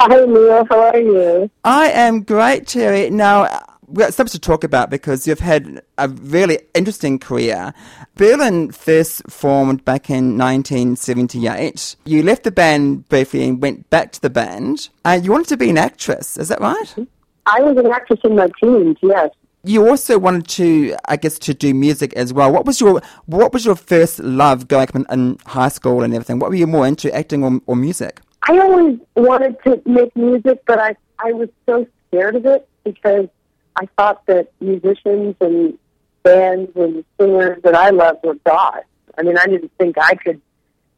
Hi, Neil. How are you? I am great, Terri. Now, we've got something to talk about because you've had a really interesting career. Berlin first formed back in 1978. You left the band briefly and went back to the band. Uh, you wanted to be an actress, is that right? I was an actress in my teens, yes. You also wanted to, I guess, to do music as well. What was your What was your first love going up in, in high school and everything? What were you more into, acting or, or music? I always wanted to make music, but I, I was so scared of it because I thought that musicians and bands and singers that I loved were gods. I mean, I didn't think I could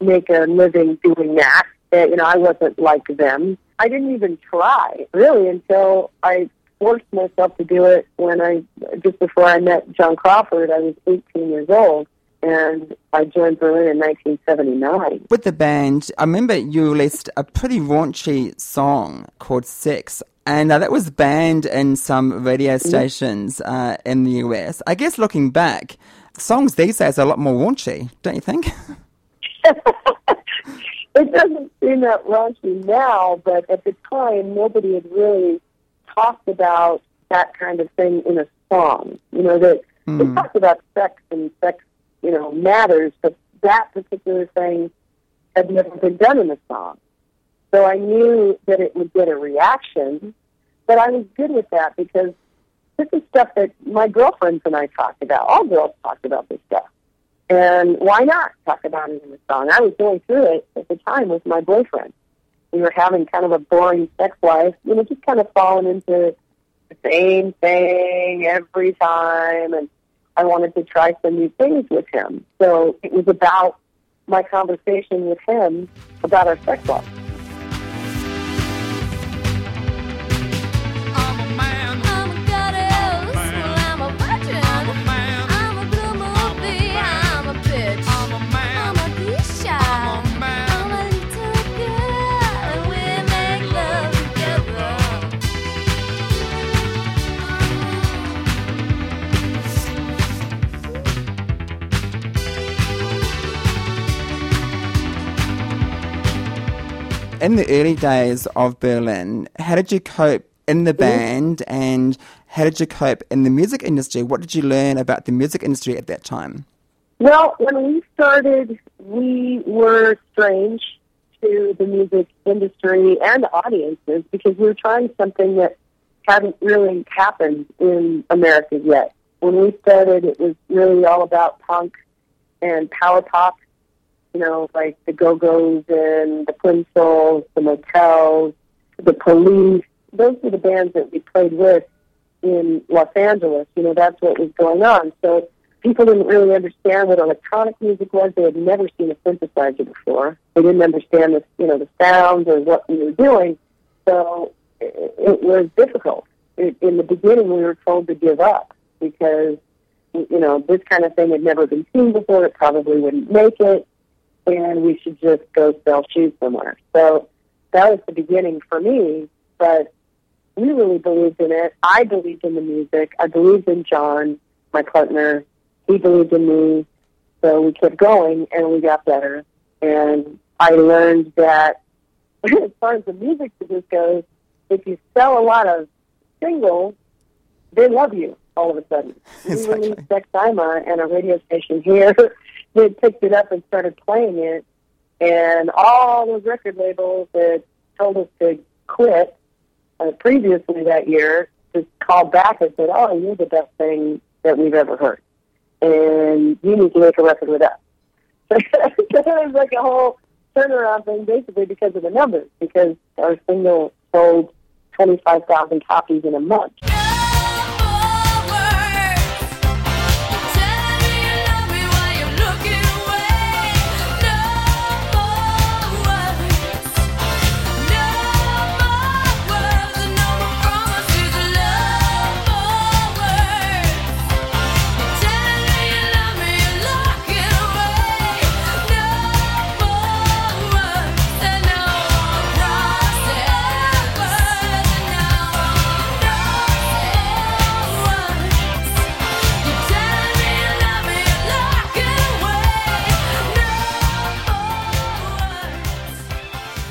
make a living doing that. Uh, You know, I wasn't like them. I didn't even try really until I forced myself to do it when I just before I met John Crawford. I was 18 years old, and I joined Berlin in 1979. With the band, I remember you released a pretty raunchy song called Sex. And uh, that was banned in some radio stations uh, in the US. I guess looking back, songs these days are a lot more raunchy, don't you think? it doesn't seem that raunchy now, but at the time, nobody had really talked about that kind of thing in a song. You know, that they talked about sex and sex, you know, matters, but that particular thing had never been done in a song. So I knew that it would get a reaction, but I was good with that because this is stuff that my girlfriends and I talked about. All girls talked about this stuff. And why not talk about it in a song? I was going through it at the time with my boyfriend. We were having kind of a boring sex life, you know, just kind of falling into the same thing every time. And I wanted to try some new things with him. So it was about my conversation with him about our sex life. In the early days of Berlin, how did you cope in the mm. band and how did you cope in the music industry? What did you learn about the music industry at that time? Well, when we started, we were strange to the music industry and audiences because we were trying something that hadn't really happened in America yet. When we started, it was really all about punk and power pop, you know, like the Go-Go's and the Plimsouls, the Motels, the Police. Those were the bands that we played with in Los Angeles. You know, that's what was going on. So people didn't really understand what electronic music was. They had never seen a synthesizer before. They didn't understand the, you know, the sounds or what we were doing. So it, was difficult. In the beginning, we were told to give up because, you know, this kind of thing had never been seen before. It probably wouldn't make it, and we should just go sell shoes somewhere. So that was the beginning for me. But we really believed in it. I believed in the music. I believed in John, my partner. He believed in me. So we kept going and we got better. And I learned that as far as the music business goes, if you sell a lot of singles, they love you all of a sudden. We Exactly. released Sex (I'm A) and a radio station here they picked it up and started playing it. And all those record labels that told us to quit uh, previously that year just called back and said, "Oh, you're the best thing that we've ever heard, and you need to make a record with us." so it was like a whole turnaround thing, basically because of the numbers, because our single sold twenty five thousand copies in a month.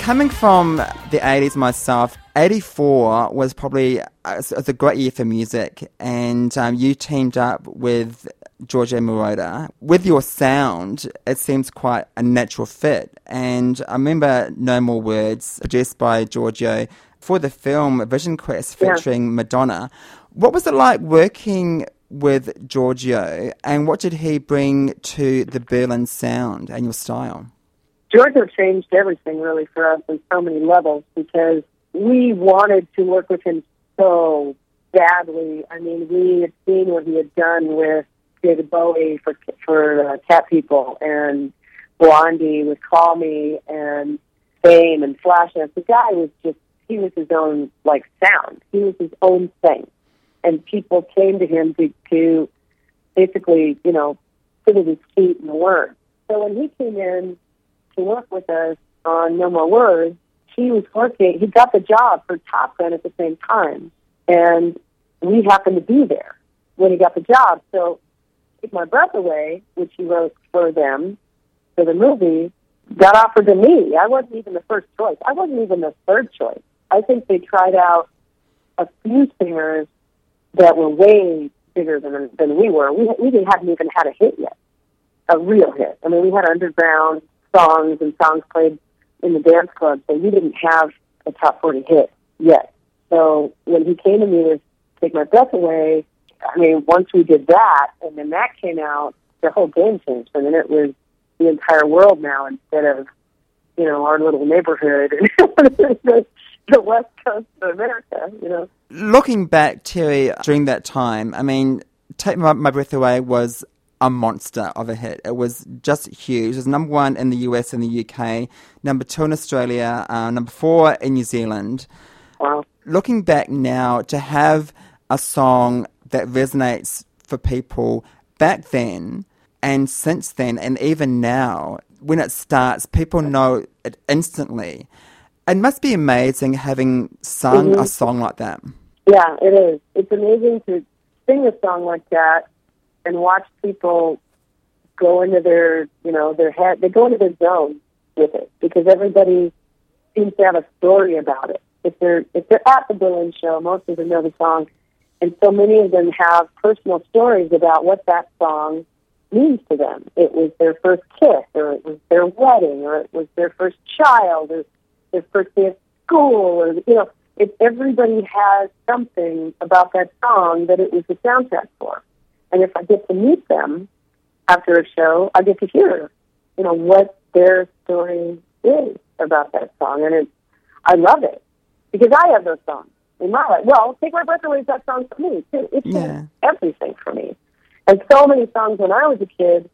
Coming from the 80s myself, 84 was probably uh, was a great year for music, and um, you teamed up with Giorgio Moroder. With your sound, it seems quite a natural fit. And I remember No More Words, produced by Giorgio for the film Vision Quest Yeah. featuring Madonna. What was it like working with Giorgio, and what did he bring to the Berlin sound and your style? Giorgio changed everything really for us on so many levels because we wanted to work with him so badly. I mean, we had seen what he had done with David Bowie for for uh, Cat People and Blondie with Call Me and Fame and Flashdance. The guy was just he was his own like sound. He was his own thing, and people came to him to to basically you know sit at his feet and work. So when he came in to work with us on No More Words, he was working, he got the job for Top Gun at the same time. And we happened to be there when he got the job. So Take My Breath Away, which he wrote for them, for the movie, got offered to me. I wasn't even the first choice. I wasn't even the third choice. I think they tried out a few singers that were way bigger than than we were. We we hadn't even had a hit yet, a real hit. I mean, we had underground songs and songs played in the dance clubs, but we didn't have a top forty hit yet. So when he came to me with "Take My Breath Away," I mean, once we did that, and then that came out, the whole game changed. I mean, it was the entire world now instead of you know our little neighborhood and the, the west coast of America. You know. Looking back, Terri, during that time, I mean, Take My, My Breath Away was a monster of a hit. It was just huge. It was number one in the US and the UK, number two in Australia, uh, number four in New Zealand. Wow. Looking back now, to have a song that resonates for people back then and since then, and even now, when it starts, people know it instantly. It must be amazing having sung a song like that. Yeah, it is. It's amazing to sing a song like that and watch people go into their, you know, their head. They go into their zone with it because everybody seems to have a story about it. If they're if they're at the Berlin show, most of them know the song, and so many of them have personal stories about what that song means to them. It was their first kiss, or it was their wedding, or it was their first child, or their first day of school, or you know, if everybody has something about that song that it was the soundtrack for. And if I get to meet them after a show, I get to hear, you know, what their story is about that song, and it, I love it because I have those songs in my life. Well, "Take My Breath Away" is that song for me too. It changed Yeah. everything for me, and so many songs when I was a kid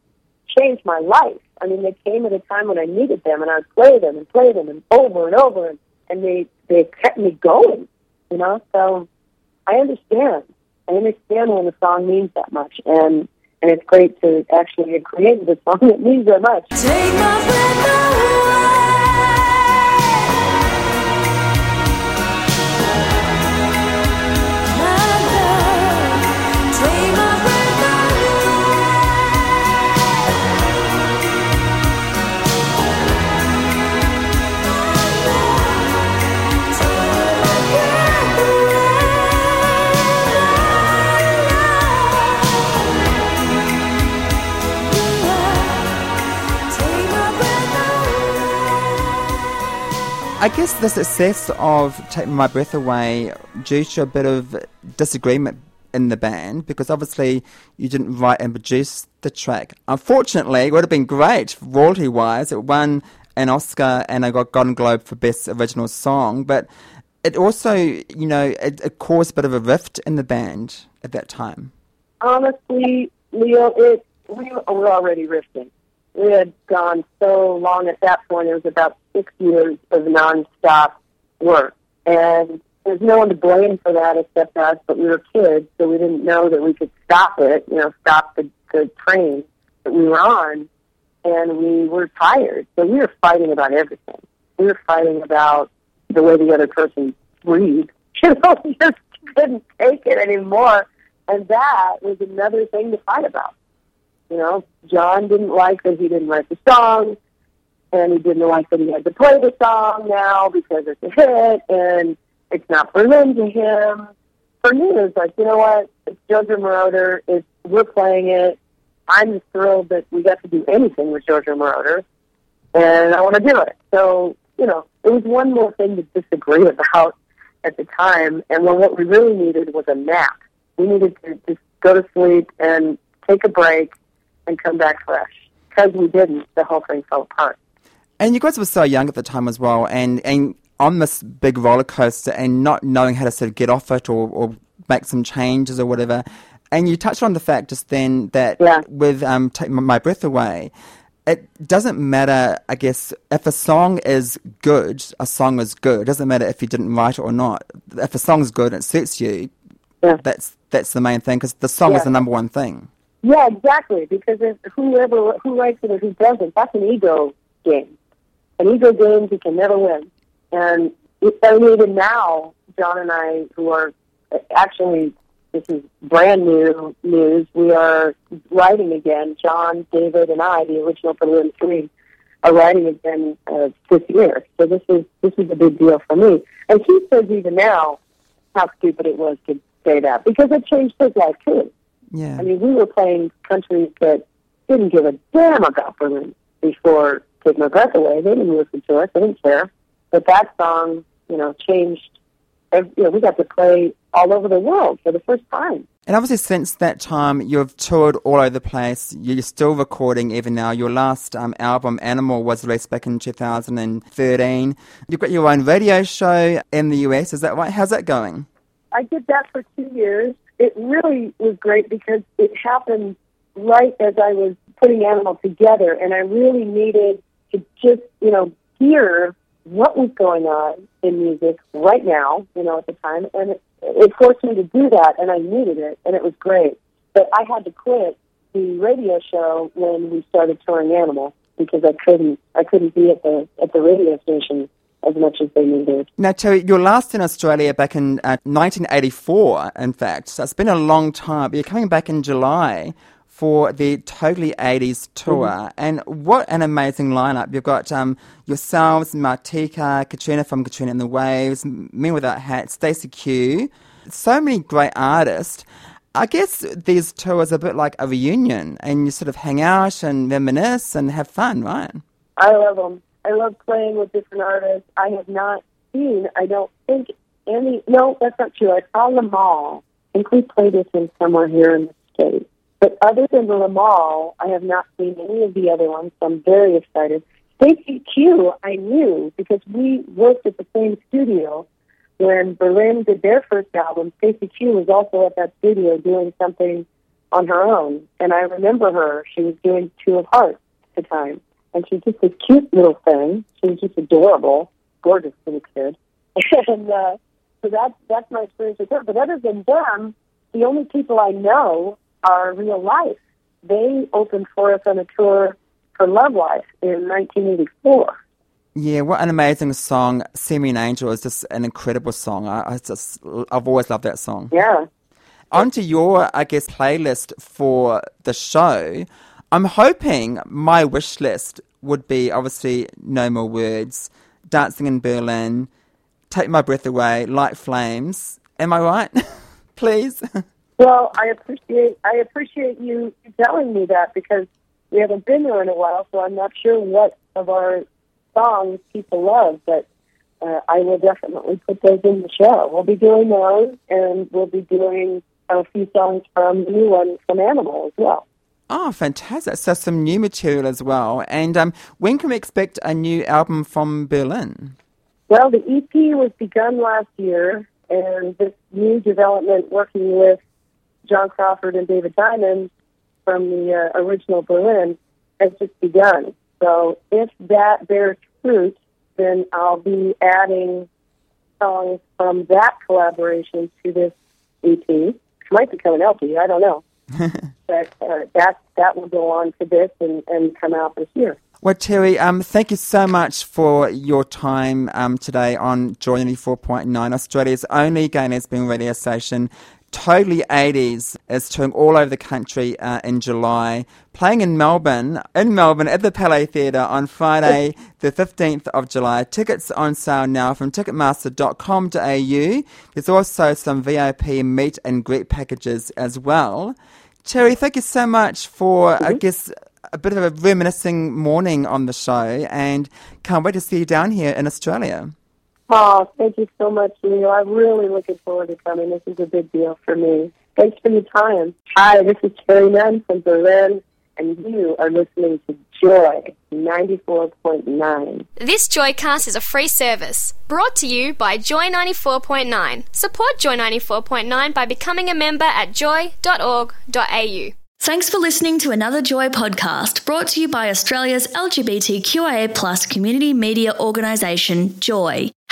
changed my life. I mean, they came at a time when I needed them, and I would play them and play them and over and over, and, and they they kept me going. You know, so I understand. I understand when a song means that much, and and it's great to actually have created a song that means that much. I guess the success of Take My Breath Away due to a bit of disagreement in the band because obviously you didn't write and produce the track. Unfortunately, it would have been great royalty wise. It won an Oscar and I got Golden Globe for Best Original Song, but it also, you know, it, it caused a bit of a rift in the band at that time. honestly, Leo, it we were already rifting. We had gone so long at that point. It was about six years of nonstop work, and there's no one to blame for that except us. But we were kids, so we didn't know that we could stop it. You know, stop the, the train that we were on, and we were tired. So we were fighting about everything. We were fighting about the way the other person breathed. You know, we just couldn't take it anymore. And that was another thing to fight about. You know, John didn't like that he didn't write the song, and he didn't like that he had to play the song now because it's a hit, and it's not Berlin to him. For me, it was like, you know what? It's Giorgio Moroder. It's we're playing it. I'm just thrilled that we got to do anything with Giorgio Moroder, and I want to do it. So, you know, it was one more thing to disagree about at the time, and when what we really needed was a nap. We needed to just go to sleep and take a break and come back fresh. Because we didn't, the whole thing fell apart. And you guys were so young at the time as well, and, and on this big roller coaster and not knowing how to sort of get off it or, or make some changes or whatever. And you touched on the fact just then that Yeah. with um, Take My- Breath Away, it doesn't matter, I guess, if a song is good, a song is good. It doesn't matter if you didn't write it or not. If a song's good and it suits you, Yeah. that's that's the main thing because the song is the number one thing. Yeah, exactly. Because if whoever who writes it or who doesn't, that's an ego game. An ego game you can never win. And it- I mean, even now, John and I, who are actually this is brand new news, we are writing again. John, David, and I, the original Berlin Three, are writing again uh, this year. So this is this is a big deal for me. And he says even now how stupid it was to say that because it changed his life too. Yeah. I mean, we were playing countries that didn't give a damn about Berlin before Take My Breath Away. They didn't listen to us. They didn't care. But that song, you know, changed. You know, we got to play all over the world for the first time. And obviously, since that time, you've toured all over the place. You're still recording even now. Your last um, album, Animal, was released back in 2013. You've got your own radio show in the US. Is that right? How's that going? I did that for two years. It really was great because it happened right as I was putting Animal together, and I really needed to just, you know, hear what was going on in music right now, you know, at the time, and it, it forced me to do that, and I needed it, and it was great. But I had to quit the radio show when we started touring Animal because I couldn't, I couldn't be at the at the radio station as much as they needed. Now, Terri, you're last in Australia back in uh, 1984, in fact. So it's been a long time. But you're coming back in July for the Totally 80s tour. And what an amazing lineup. You've got um, yourselves, Martika, Katrina from Katrina and the Waves, Men Without Hats, Stacey Q. So many great artists. I guess these tours are a bit like a reunion, and you sort of hang out and reminisce and have fun, right? I love them. I love playing with different artists. I have not seen, I don't think any, no, that's not true. I saw Limahl. I think we played with him somewhere here in the States. But other than the Limahl, I have not seen any of the other ones, so I'm very excited. Stacey Q, I knew because we worked at the same studio when Berlin did their first album. Stacey Q was also at that studio doing something on her own. And I remember her. She was doing Two of Hearts at the time. And she's just a cute little thing. She was just adorable, gorgeous little kid. and uh, so that's that's my experience with her. But other than them, the only people I know are real life. They opened for us on a tour for Love Life in 1984. Yeah, what an amazing song. Send Me an Angel is just an incredible song. I, I just, I've always loved that song. Yeah. Onto your, I guess, playlist for the show. I'm hoping my wish list would be obviously No More Words, Dancing in Berlin, Take My Breath Away, Like Flames. Am I right? Please. Well, I appreciate I appreciate you telling me that because we haven't been there in a while, so I'm not sure what of our songs people love, but uh, I will definitely put those in the show. We'll be doing those, and we'll be doing a few songs from the new one from Animal as well. Oh, fantastic. So some new material as well. And um, when can we expect a new album from Berlin? Well, the EP was begun last year, and this new development working with John Crawford and David Diamond from the uh, original Berlin has just begun. So if that bears fruit, then I'll be adding songs from that collaboration to this EP. It might become an LP, I don't know. but uh, that, that will go on to this and, and come out this year. Well, Terri, um, thank you so much for your time um, today on Joy 94.9, Australia's only gay lesbian radio station. Totally 80s, is touring all over the country uh, in July, playing in Melbourne, in Melbourne at the Palais Theatre on Friday, the 15th of July. Tickets on sale now from ticketmaster.com.au. There's also some VIP meet and greet packages as well. Terri, thank you so much for, I guess, a bit of a reminiscing morning on the show, and can't wait to see you down here in Australia. Oh, thank you so much, Leo. I'm really looking forward to coming. This is a big deal for me. Thanks for your time. Hi, this is Terri Nunn from Berlin, and you are listening to Joy 94.9. This Joycast is a free service brought to you by Joy 94.9. Support Joy 94.9 by becoming a member at joy.org.au. Thanks for listening to another Joy podcast brought to you by Australia's LGBTQIA plus community media organisation, Joy.